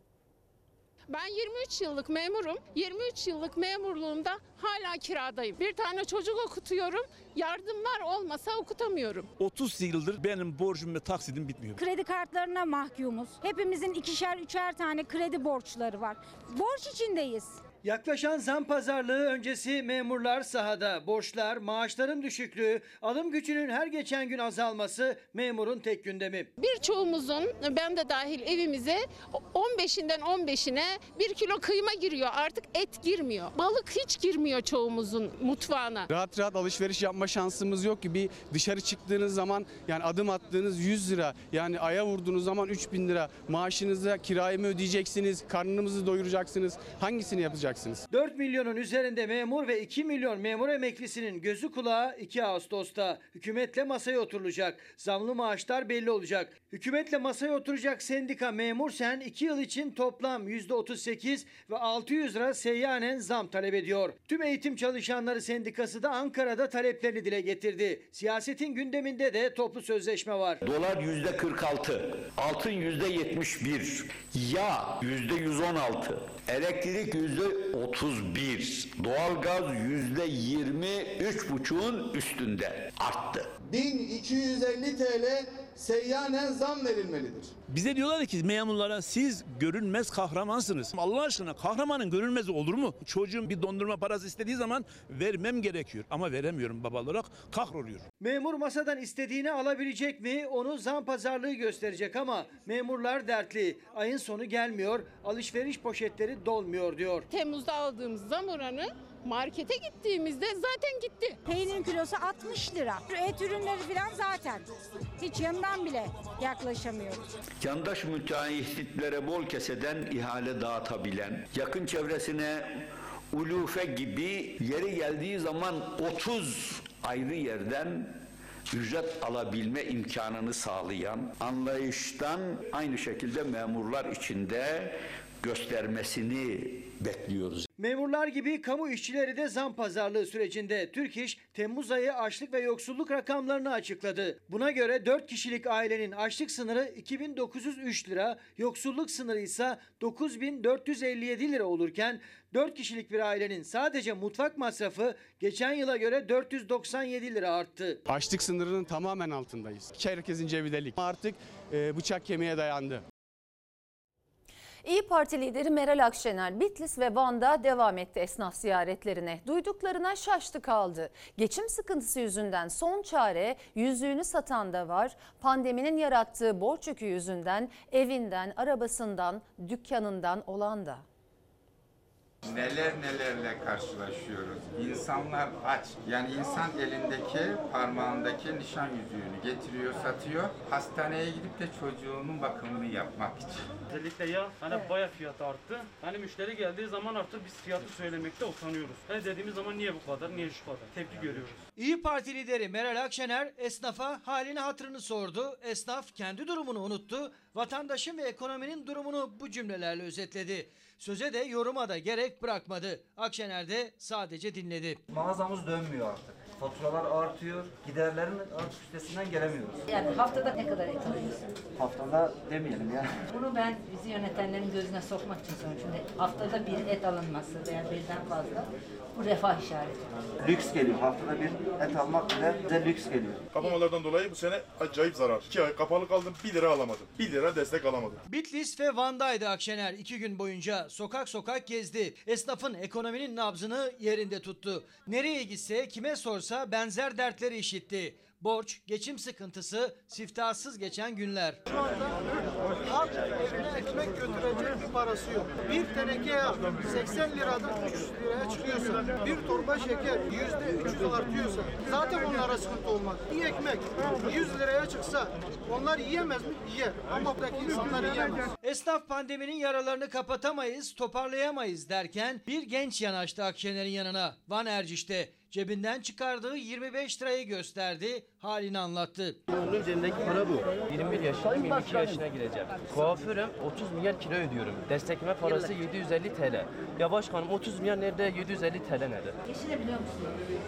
Ben 23 yıllık memurum. 23 yıllık memurluğumda hala kiradayım. Bir tane çocuk okutuyorum. Yardımlar olmasa okutamıyorum. 30 yıldır benim borcum ve taksidim bitmiyor. Kredi kartlarına mahkumuz. Hepimizin ikişer üçer tane kredi borçları var. Borç içindeyiz. Yaklaşan zam pazarlığı öncesi memurlar sahada. Borçlar, maaşların düşüklüğü, alım gücünün her geçen gün azalması memurun tek gündemi. Birçoğumuzun ben de dahil evimize 15'inden 15'ine bir kilo kıyma giriyor. Artık et girmiyor. Balık hiç girmiyor çoğumuzun mutfağına. Rahat rahat alışveriş yapma şansımız yok ki. Bir dışarı çıktığınız zaman yani adım attığınız 100 lira yani aya vurduğunuz zaman 3000 lira maaşınıza kirayı mı ödeyeceksiniz, karnınızı doyuracaksınız hangisini yapacaksınız? 4 milyonun üzerinde memur ve 2 milyon memur emeklisinin gözü kulağı 2 Ağustos'ta. Hükümetle masaya oturulacak. Zamlı maaşlar belli olacak. Hükümetle masaya oturacak sendika memur sen 2 yıl için toplam %38 ve 600 lira seyyanen zam talep ediyor. Tüm eğitim çalışanları sendikası da Ankara'da taleplerini dile getirdi. Siyasetin gündeminde de toplu sözleşme var. Dolar yüzde 46, altın yüzde 71, yağ yüzde 116, elektrik yüzde 31, doğalgaz yüzde 23 buçuğun üstünde arttı. 1250 TL seyyanen zam verilmelidir. Bize diyorlar ki memurlara siz görünmez kahramansınız. Allah aşkına kahramanın görünmezi olur mu? Çocuğum bir dondurma parası istediği zaman vermem gerekiyor. Ama veremiyorum baba olarak kahroluyor. Memur masadan istediğini alabilecek mi? Onu zam pazarlığı gösterecek ama memurlar dertli. Ayın sonu gelmiyor, alışveriş poşetleri dolmuyor diyor. Temmuz'da aldığımız zam oranı markete gittiğimizde zaten gitti. Peynirin kilosu 60 lira. Et ürünleri falan zaten. Hiç yanından bile yaklaşamıyoruz. Yandaş müteahhitlere bol keseden ihale dağıtabilen, yakın çevresine ulufe gibi yeri geldiği zaman 30 ayrı yerden ücret alabilme imkanını sağlayan anlayıştan aynı şekilde memurlar içinde göstermesini bekliyoruz. Memurlar gibi kamu işçileri de zam pazarlığı sürecinde. Türk İş Temmuz ayı açlık ve yoksulluk rakamlarını açıkladı. Buna göre 4 kişilik ailenin açlık sınırı 2903 lira, yoksulluk sınırı ise 9457 lira olurken 4 kişilik bir ailenin sadece mutfak masrafı geçen yıla göre 497 lira arttı. Açlık sınırının tamamen altındayız. Herkesin cebi delik. Artık e, bıçak kemiğe dayandı. İyi Parti lideri Meral Akşener Bitlis ve Van'da devam etti esnaf ziyaretlerine. Duyduklarına şaştı kaldı. Geçim sıkıntısı yüzünden son çare yüzüğünü satan da var. Pandeminin yarattığı borç yükü yüzünden evinden, arabasından, dükkanından olan da. Neler nelerle karşılaşıyoruz. İnsanlar aç. Yani insan elindeki, parmağındaki nişan yüzüğünü getiriyor, satıyor. Hastaneye gidip de çocuğunun bakımını yapmak için. Özellikle ya hani baya fiyatı arttı. Hani müşteri geldiği zaman artık biz fiyatı söylemekte utanıyoruz. Hani dediğimiz zaman niye bu kadar, niye şu kadar tepki görüyoruz. İyi Parti lideri Meral Akşener esnafa halini hatırını sordu. Esnaf kendi durumunu unuttu. Vatandaşın ve ekonominin durumunu bu cümlelerle özetledi. Söze de yoruma da gerek bırakmadı. Akşener de sadece dinledi. Mağazamız dönmüyor artık. Faturalar artıyor, giderlerin artık üstesinden gelemiyoruz. Yani haftada ne kadar et alıyorsun? Haftada demeyelim ya. Bunu ben bizi yönetenlerin gözüne sokmak için sonuçta Şimdi haftada bir et alınması veya birden fazla bu refah işareti. Lüks geliyor. Haftada bir et almak bile bize lüks geliyor. Kapamalardan dolayı bu sene acayip zarar. 2 ay kapalı kaldım 1 lira alamadım. 1 lira destek alamadım. Bitlis ve Van'daydı Akşener. iki gün boyunca sokak sokak gezdi. Esnafın ekonominin nabzını yerinde tuttu. Nereye gitse kime sorsa benzer dertleri işitti. Borç, geçim sıkıntısı, siftahsız geçen günler. Şu anda halk evine ekmek götürecek bir parası yok. Bir teneke yağ 80 liradan 300 liraya çıkıyorsa, bir torba şeker yüzde 300 artıyorsa zaten onlara sıkıntı olmaz. Bir ekmek 100 liraya çıksa onlar yiyemez mi? Yer. Ama buradaki insanlar yiyemez. Esnaf pandeminin yaralarını kapatamayız, toparlayamayız derken bir genç yanaştı Akşener'in yanına. Van Erciş'te cebinden çıkardığı 25 lirayı gösterdi, halini anlattı. Onun cebindeki para bu. 21 yaşındayım, 22 yaşına gireceğim. Kuaförüm 30 milyar kira ödüyorum. Destekleme parası 750 TL. Ya başkanım 30 milyar nerede, 750 TL nerede? Geçinebiliyor musun?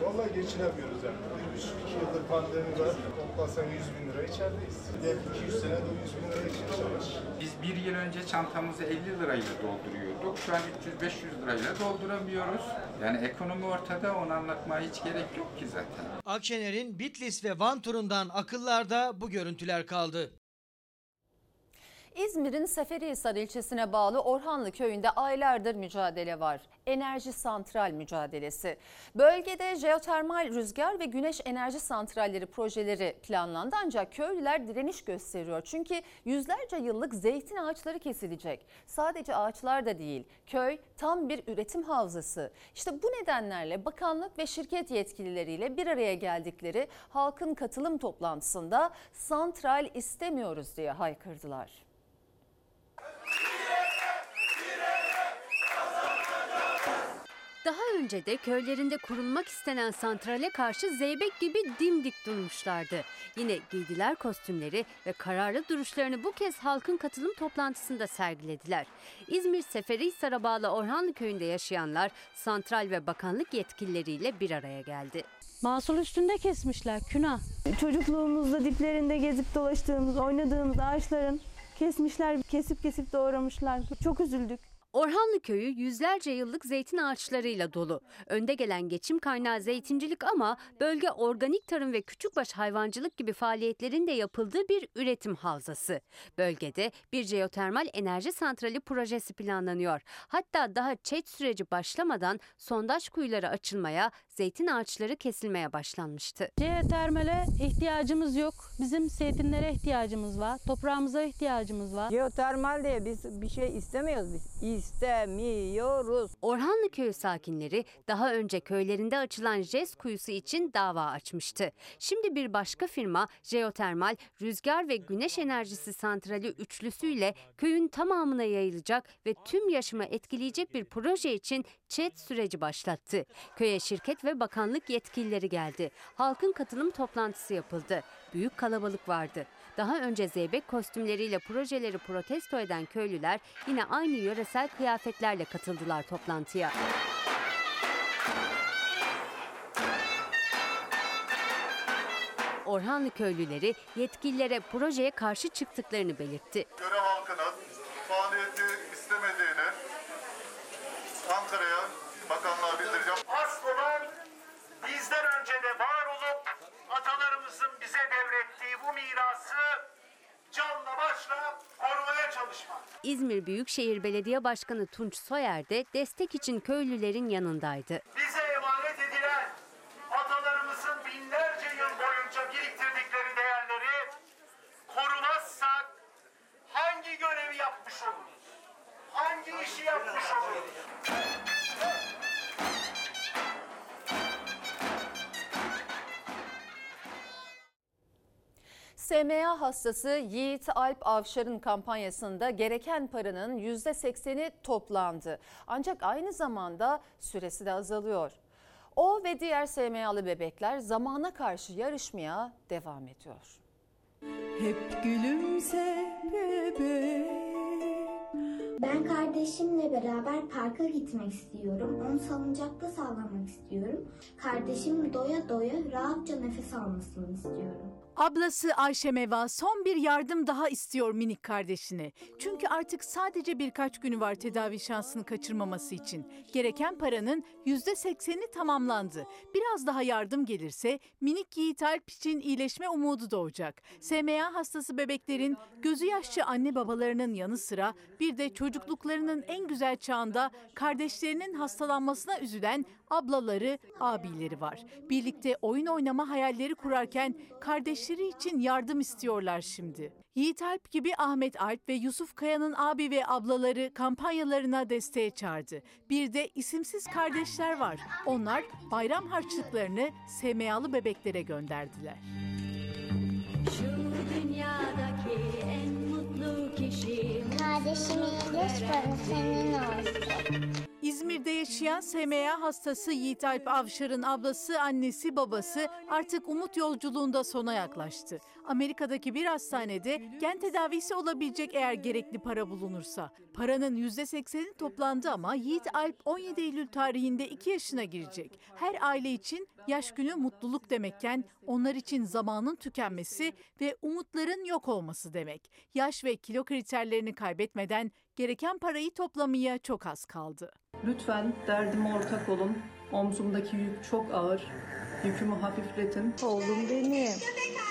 Vallahi geçinemiyoruz yani. Bir buçuk iki yıldır pandemi var. Toplasan 100 bin lira içerideyiz. Bir de 200 sene de 100 bin lira içerideyiz. Biz bir yıl önce çantamızı 50 lirayla dolduruyorduk. Şu an 300-500 lirayla dolduramıyoruz. Yani ekonomi ortada onu anlatmaya hiç gerek yok ki zaten. Akşener'in Bitlis ve Van turundan akıllarda bu görüntüler kaldı. İzmir'in Seferihisar ilçesine bağlı Orhanlı köyünde aylardır mücadele var. Enerji santral mücadelesi. Bölgede jeotermal rüzgar ve güneş enerji santralleri projeleri planlandı ancak köylüler direniş gösteriyor. Çünkü yüzlerce yıllık zeytin ağaçları kesilecek. Sadece ağaçlar da değil, köy tam bir üretim havzası. İşte bu nedenlerle bakanlık ve şirket yetkilileriyle bir araya geldikleri halkın katılım toplantısında santral istemiyoruz diye haykırdılar. Daha önce de köylerinde kurulmak istenen santrale karşı zeybek gibi dimdik durmuşlardı. Yine giydiler kostümleri ve kararlı duruşlarını bu kez halkın katılım toplantısında sergilediler. İzmir Seferihisar'a bağlı Orhanlı köyünde yaşayanlar santral ve bakanlık yetkilileriyle bir araya geldi. Mahsul üstünde kesmişler küna. Çocukluğumuzda diplerinde gezip dolaştığımız, oynadığımız ağaçların kesmişler, kesip kesip doğramışlar. Çok üzüldük. Orhanlı köyü yüzlerce yıllık zeytin ağaçlarıyla dolu. Önde gelen geçim kaynağı zeytincilik ama bölge organik tarım ve küçükbaş hayvancılık gibi faaliyetlerin de yapıldığı bir üretim havzası. Bölgede bir jeotermal enerji santrali projesi planlanıyor. Hatta daha çet süreci başlamadan sondaj kuyuları açılmaya, zeytin ağaçları kesilmeye başlanmıştı. Jeotermale ihtiyacımız yok. Bizim zeytinlere ihtiyacımız var. Toprağımıza ihtiyacımız var. Jeotermal diye biz bir şey istemiyoruz biz. İstemiyoruz. Orhanlı köyü sakinleri daha önce köylerinde açılan JES kuyusu için dava açmıştı. Şimdi bir başka firma jeotermal, rüzgar ve güneş enerjisi santrali üçlüsüyle köyün tamamına yayılacak ve tüm yaşamı etkileyecek bir proje için ÇED süreci başlattı. Köye şirket ve bakanlık yetkilileri geldi. Halkın katılım toplantısı yapıldı. Büyük kalabalık vardı. Daha önce zeybek kostümleriyle projeleri protesto eden köylüler yine aynı yöresel kıyafetlerle katıldılar toplantıya. Orhanlı köylüleri yetkililere projeye karşı çıktıklarını belirtti. Göre halkının faaliyeti istemediğini Ankara'ya bakanlığa bildireceğim. Aslılar bizden önce de var olup atalarımızın bize devrettiği bu mirası canla başla korumaya çalışmak. İzmir Büyükşehir Belediye Başkanı Tunç Soyer de destek için köylülerin yanındaydı. Bize hastası Yiğit Alp Avşar'ın kampanyasında gereken paranın %80'i toplandı. Ancak aynı zamanda süresi de azalıyor. O ve diğer SMA'lı bebekler zamana karşı yarışmaya devam ediyor. Hep gülümse bebeğim. Ben kardeşimle beraber parka gitmek istiyorum. Onu salıncakta sağlamak istiyorum. Kardeşim doya doya rahatça nefes almasını istiyorum. Ablası Ayşe Meva son bir yardım daha istiyor minik kardeşine. Çünkü artık sadece birkaç günü var tedavi şansını kaçırmaması için. Gereken paranın %80'i tamamlandı. Biraz daha yardım gelirse minik Yiğit Alp için iyileşme umudu doğacak. SMA hastası bebeklerin gözü yaşlı anne babalarının yanı sıra bir de çocukluklarının en güzel çağında kardeşlerinin hastalanmasına üzülen ablaları, abileri var. Birlikte oyun oynama hayalleri kurarken kardeşleri için yardım istiyorlar şimdi. Yiğit Alp gibi Ahmet Alp ve Yusuf Kaya'nın abi ve ablaları kampanyalarına desteğe çağırdı. Bir de isimsiz kardeşler var. Onlar bayram harçlıklarını SMA'lı bebeklere gönderdiler. Şu dünyadaki en mutlu kişi Kardeşimin ilaç senin olsun. İzmir'de yaşayan SMA hastası Yiğit Alp Avşar'ın ablası, annesi, babası artık umut yolculuğunda sona yaklaştı. Amerika'daki bir hastanede gen tedavisi olabilecek eğer gerekli para bulunursa. Paranın %80'i toplandı ama Yiğit Alp 17 Eylül tarihinde 2 yaşına girecek. Her aile için yaş günü mutluluk demekken onlar için zamanın tükenmesi ve umutların yok olması demek. Yaş ve kilo kriterlerini kaybetmeden gereken parayı toplamaya çok az kaldı. Lütfen derdime ortak olun. Omzumdaki yük çok ağır. Yükümü hafifletin. Oğlum benim,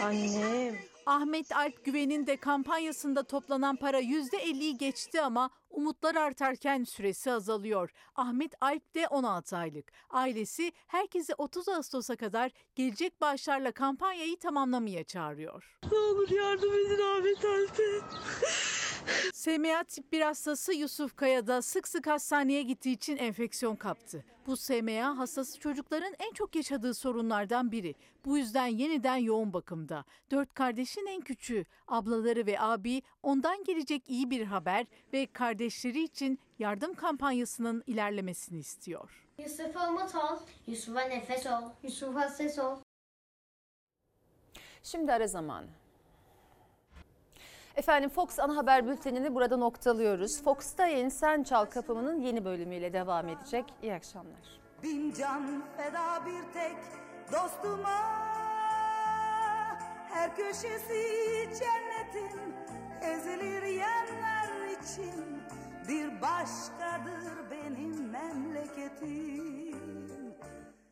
annem. Ahmet Alp Güven'in de kampanyasında toplanan para %50'yi geçti ama umutlar artarken süresi azalıyor. Ahmet Alp de 16 aylık. Ailesi herkesi 30 Ağustos'a kadar gelecek bağışlarla kampanyayı tamamlamaya çağırıyor. Ne olur yardım edin Ahmet Alp'e. SMA tip 1 hastası Yusuf Kaya da sık sık hastaneye gittiği için enfeksiyon kaptı. Bu SMA hastası çocukların en çok yaşadığı sorunlardan biri. Bu yüzden yeniden yoğun bakımda. Dört kardeşin en küçüğü, ablaları ve abi ondan gelecek iyi bir haber ve kardeşleri için yardım kampanyasının ilerlemesini istiyor. Yusuf'a umut ol, Yusuf'a nefes ol, Yusuf'a ses ol. Şimdi ara zamanı. Efendim Fox ana haber bültenini burada noktalıyoruz. Fox'ta yeni Sen Çal Kapımı'nın yeni bölümüyle devam edecek. İyi akşamlar. Bin can feda bir tek dostuma Her köşesi cennetin ezilir yerler için Bir başkadır benim memleketim